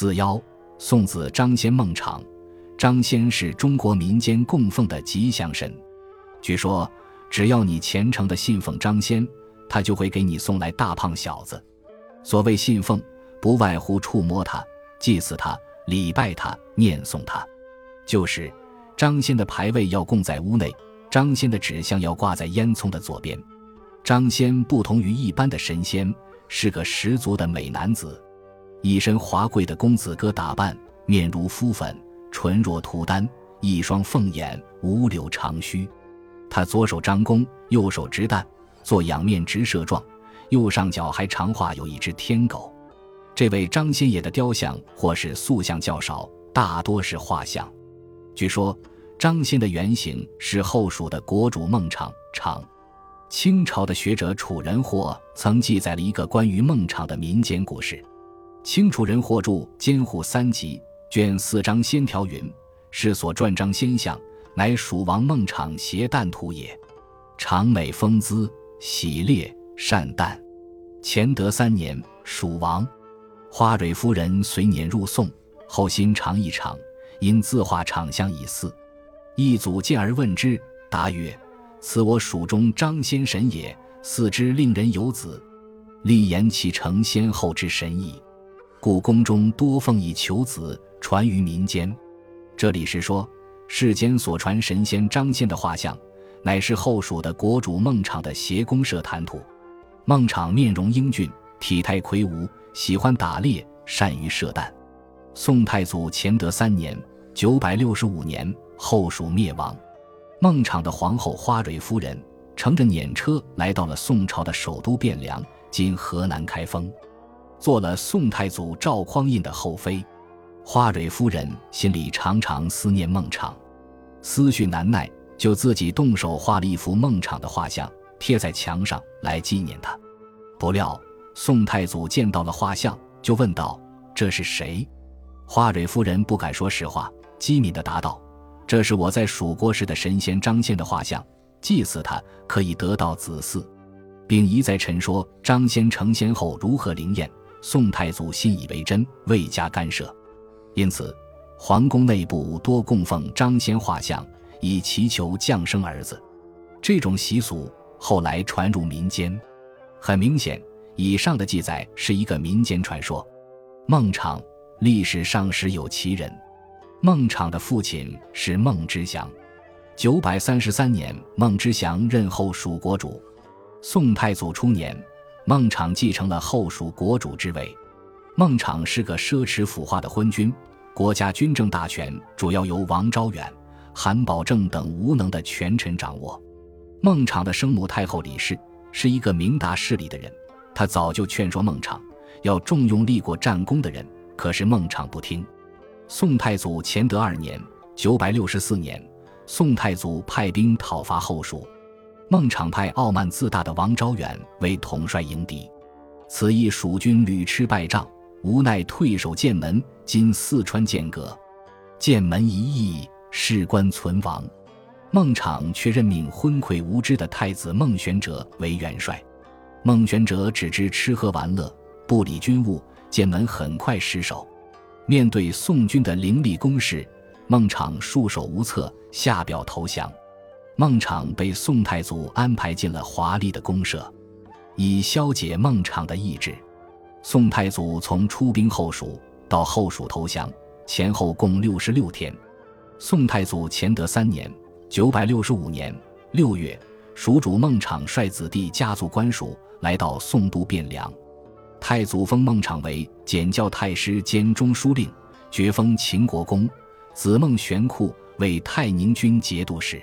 四幺，宋子张仙孟昶。张仙是中国民间供奉的吉祥神，据说只要你虔诚的信奉张仙，他就会给你送来大胖小子。所谓信奉，不外乎触摸他、祭祀他、礼拜他、念诵他，就是张仙的牌位要供在屋内，张仙的纸像要挂在烟囱的左边。张仙不同于一般的神仙，是个十足的美男子，一身华贵的公子哥打扮，面如敷粉。唇若涂丹，一双凤眼，五柳长须。他左手张弓，右手执弹，做仰面直射状，右上角还常画有一只天狗。这位张先爷的雕像或是塑像较少，大多是画像。据说张先的原型是后蜀的国主孟昶。昶，清朝的学者楚人霍曾记载了一个关于孟昶的民间故事。清楚人获著《监护三集》。卷四章仙条云：“是所传张仙像，乃蜀王孟昶携旦图也。长美风姿，喜烈善旦。乾德三年，蜀王花蕊夫人随年入宋，后心尝一场，因自画场相以祀。一祖见而问之，答曰：‘此我蜀中张仙神也，祀之令人有子。’立言其成先后之神矣。故宫中多奉以求子。”传于民间，这里是说世间所传神仙张仙的画像，乃是后蜀的国主孟昶的邪公社谈图。孟昶面容英俊，体态魁梧，喜欢打猎，善于射弹。宋太祖乾德三年（九百六十五年），后蜀灭亡。孟昶的皇后花蕊夫人乘着辇车来到了宋朝的首都汴梁（今河南开封），做了宋太祖赵匡胤的后妃。花蕊夫人心里常常思念孟昶，思绪难耐，就自己动手画了一幅孟昶的画像，贴在墙上来纪念他。不料宋太祖见到了画像，就问道：“这是谁？”花蕊夫人不敢说实话，机敏地答道：“这是我在蜀国时的神仙张仙的画像，祭祀他可以得到子嗣，并一再陈说张仙成仙后如何灵验。”宋太祖信以为真，未加干涉。因此，皇宫内部多供奉张仙画像，以祈求降生儿子。这种习俗后来传入民间。很明显，以上的记载是一个民间传说。孟昶历史上实有其人。孟昶的父亲是孟知祥。九百三十三年，孟知祥任后蜀国主。宋太祖初年，孟昶继承了后蜀国主之位。孟昶是个奢侈腐化的昏君，国家军政大权主要由王昭远、韩保正等无能的权臣掌握。孟昶的生母太后李氏是一个明达事理的人，她早就劝说孟昶要重用立过战功的人，可是孟昶不听。宋太祖乾德二年（九百六十四年），宋太祖派兵讨伐后蜀，孟昶派傲慢自大的王昭远为统帅迎敌，此役蜀军屡吃败仗。无奈退守剑门，今四川剑阁，剑门一役，士官存亡。孟昶却任命昏聩无知的太子孟玄哲为元帅。孟玄哲只知吃喝玩乐，不理军务，剑门很快失守。面对宋军的凌厉攻势，孟昶束手无策，下表投降。孟昶被宋太祖安排进了华丽的公社，以消解孟昶的意志。宋太祖从出兵后蜀到后蜀投降，前后共六十六天。宋太祖乾德三年（九百六十五年）六月，蜀主孟昶率子弟家族官属来到宋都汴梁，太祖封孟昶为检校太师兼中书令，爵封秦国公，子孟玄库为太宁军节度使。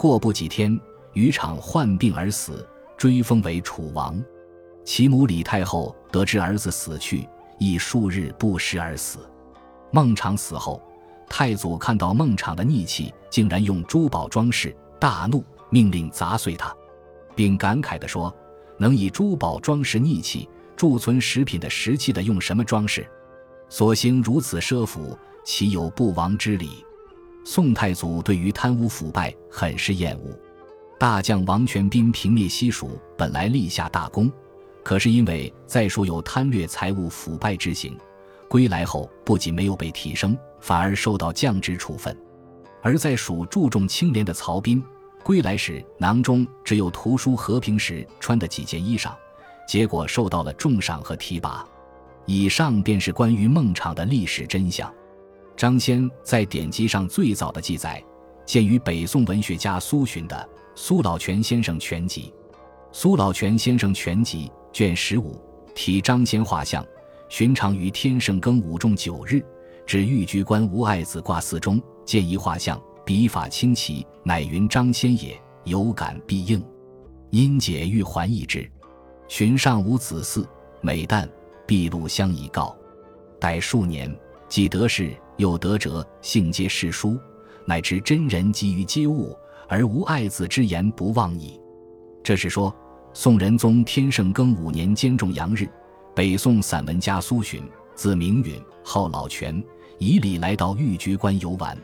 过不几天，余昶患病而死，追封为楚王。其母李太后得知儿子死去，亦数日不食而死。孟昶死后，太祖看到孟昶的逆气，竟然用珠宝装饰，大怒，命令砸碎它，并感慨地说：“能以珠宝装饰逆气，贮存食品的食器的，用什么装饰？所行如此奢腐，岂有不亡之理？”宋太祖对于贪污腐败很是厌恶。大将王全斌平灭西蜀，本来立下大功。可是因为在蜀有贪掠财物、腐败之行，归来后不仅没有被提升，反而受到降职处分。而在蜀注重清廉的曹彬归来时，囊中只有图书和平时穿的几件衣裳，结果受到了重赏和提拔。以上便是关于孟昶的历史真相。张先在典籍上最早的记载，见于北宋文学家苏洵的《苏老泉先生全集》。《苏老泉先生全集》卷十五，题张先画像。寻常于天圣庚午中九日，至玉居官吴爱子挂寺中，见一画像，笔法清奇，乃云张先也。有感必应，因解欲还一之。寻上无子嗣，每旦必录相以告。待数年，即得势，有德者，性皆世书，乃知真人基于皆物，而无爱子之言不忘矣。这是说，宋仁宗天圣庚午年兼重阳日。北宋散文家苏洵，字明允，号老泉，以礼来到玉局关游玩，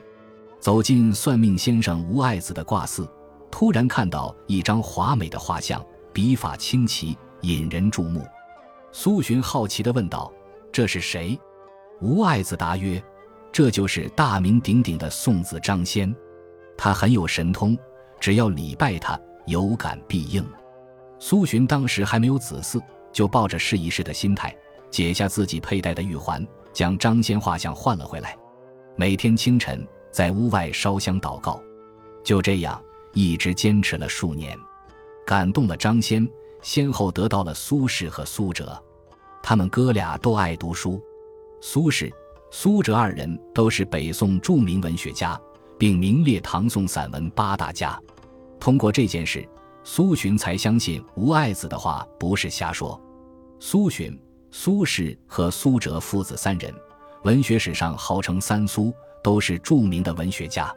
走进算命先生吴爱子的卦寺，突然看到一张华美的画像，笔法清奇，引人注目。苏洵好奇地问道：“这是谁？”吴爱子答曰：“这就是大名鼎鼎的宋子张先，他很有神通，只要礼拜他，有感必应。”苏洵当时还没有子嗣。就抱着试一试的心态，解下自己佩戴的玉环，将张先画像换了回来。每天清晨在屋外烧香祷告，就这样一直坚持了数年，感动了张先，先后得到了苏轼和苏辙。他们哥俩都爱读书，苏轼、苏辙二人都是北宋著名文学家，并名列唐宋散文八大家。通过这件事，苏洵才相信吴爱子的话不是瞎说。苏洵、苏轼和苏辙父子三人，文学史上号称“三苏”，都是著名的文学家。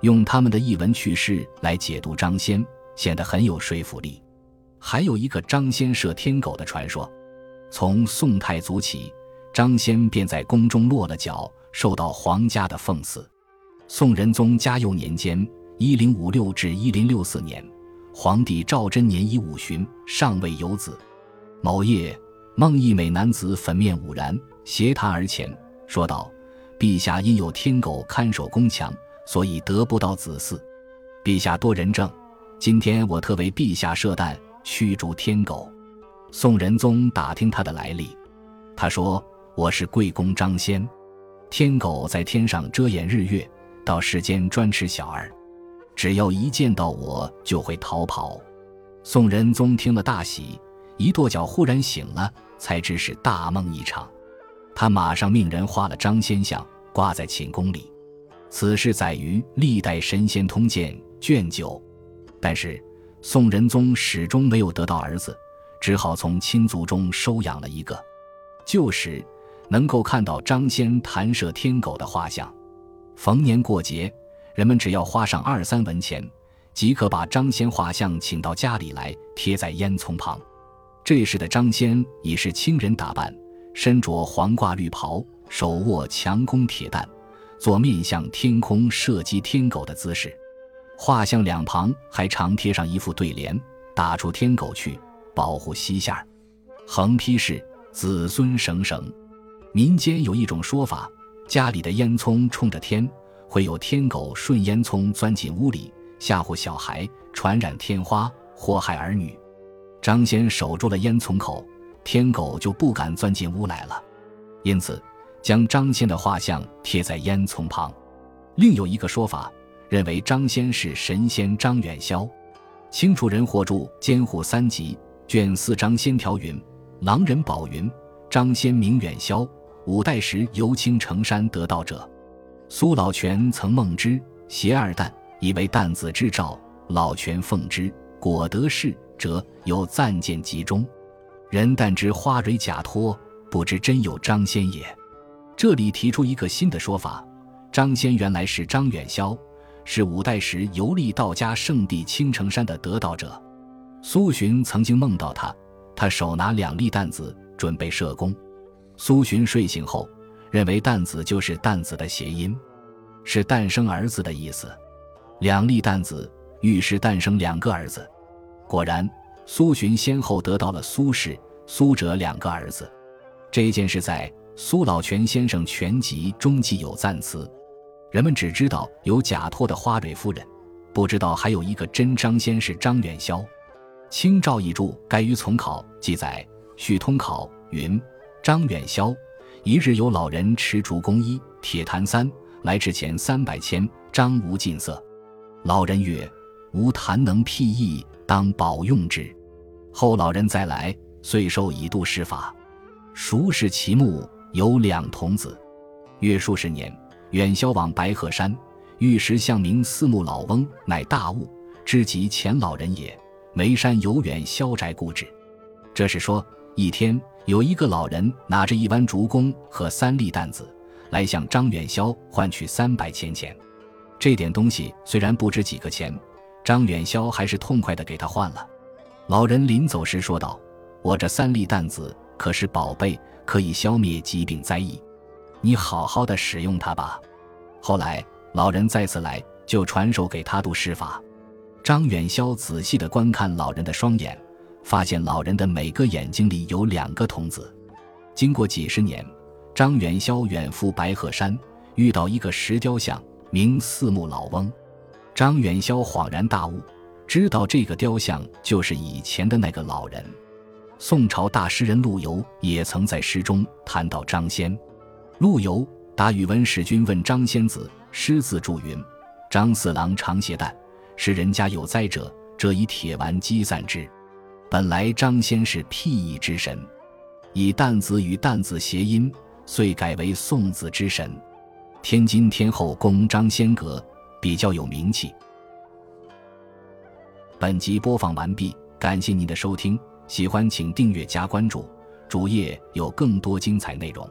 用他们的一文趣事来解读张先，显得很有说服力。还有一个张先射天狗的传说。从宋太祖起，张先便在宫中落了脚，受到皇家的奉祀。宋仁宗嘉佑年间（一零五六至一零六四年），皇帝赵祯年已五旬，尚未有子。某夜，梦一美男子粉面兀然，携他而前，说道：“陛下因有天狗看守宫墙，所以得不到子嗣。陛下多仁政，今天我特为陛下设诞，驱逐天狗。”宋仁宗打听他的来历，他说：“我是贵公张先，天狗在天上遮掩日月，到世间专吃小儿，只要一见到我就会逃跑。”宋仁宗听了大喜。一跺脚，忽然醒了，才知是大梦一场。他马上命人画了张先像，挂在寝宫里。此事载于《历代神仙通鉴》卷九。但是宋仁宗始终没有得到儿子，只好从亲族中收养了一个。旧时能够看到张骞弹射天狗的画像。逢年过节，人们只要花上二三文钱，即可把张骞画像请到家里来，贴在烟囱旁。这时的张骞已是清人打扮，身着黄褂绿袍，手握强弓铁弹，做面向天空射击天狗的姿势。画像两旁还常贴上一副对联：“打出天狗去，保护西夏。”横批是“子孙省省”。民间有一种说法，家里的烟囱冲着天，会有天狗顺烟囱钻进屋里，吓唬小孩，传染天花，祸害儿女。张先守住了烟囱口，天狗就不敢钻进屋来了。因此，将张先的画像贴在烟囱旁。另有一个说法，认为张先是神仙张远霄。清楚人霍著《监护三集》卷四张仙条云：“狼人宝云，张先名远霄，五代时游青城山得道者。苏老泉曾梦之，携二旦，以为旦子之兆。老泉奉之，果得势。”者有暂见集中，人但知花蕊假托，不知真有张仙也。这里提出一个新的说法：张仙原来是张远霄，是五代时游历道家圣地青城山的得道者。苏洵曾经梦到他，他手拿两粒弹子准备射弓。苏洵睡醒后，认为弹子就是担子的谐音，是诞生儿子的意思。两粒弹子预示诞生两个儿子。果然，苏洵先后得到了苏轼、苏辙两个儿子。这件事在《苏老泉先生全集中记有赞词，人们只知道有假托的花蕊夫人，不知道还有一个真张先是张远霄。清照一注《该于从考》记载，续通考云：张远霄一日有老人持竹弓一铁坛三来至前三百千，张无尽色。老人曰：“吾坛能辟易，当保用之。”后老人再来，遂授以度施法。孰是其目？有两童子。约数十年，远销往白鹤山，遇时向明四目老翁，乃大悟，知即前老人也。眉山有远消宅故址。这是说，一天有一个老人拿着一弯竹弓和三粒担子，来向张远霄换取三百钱钱。这点东西虽然不值几个钱，张远霄还是痛快的给他换了。老人临走时说道：“我这三粒担子可是宝贝，可以消灭疾病灾疫，你好好的使用它吧。”后来老人再次来，就传授给他度施法。张远霄仔细的观看老人的双眼，发现老人的每个眼睛里有两个童子。经过几十年，张远霄远赴白鹤山，遇到一个石雕像，名四目老翁。张远霄恍然大悟。知道这个雕像就是以前的那个老人。宋朝大诗人陆游也曾在诗中谈到张先。陆游答宇文使君问张先子，诗字注云：“张四郎常携担，是人家有灾者，这以铁丸积散之。”本来张先是辟易之神，以旦子与旦子谐音，遂改为送子之神。天津天后宫张仙阁比较有名气。本集播放完毕，感谢您的收听，喜欢请订阅加关注，主页有更多精彩内容。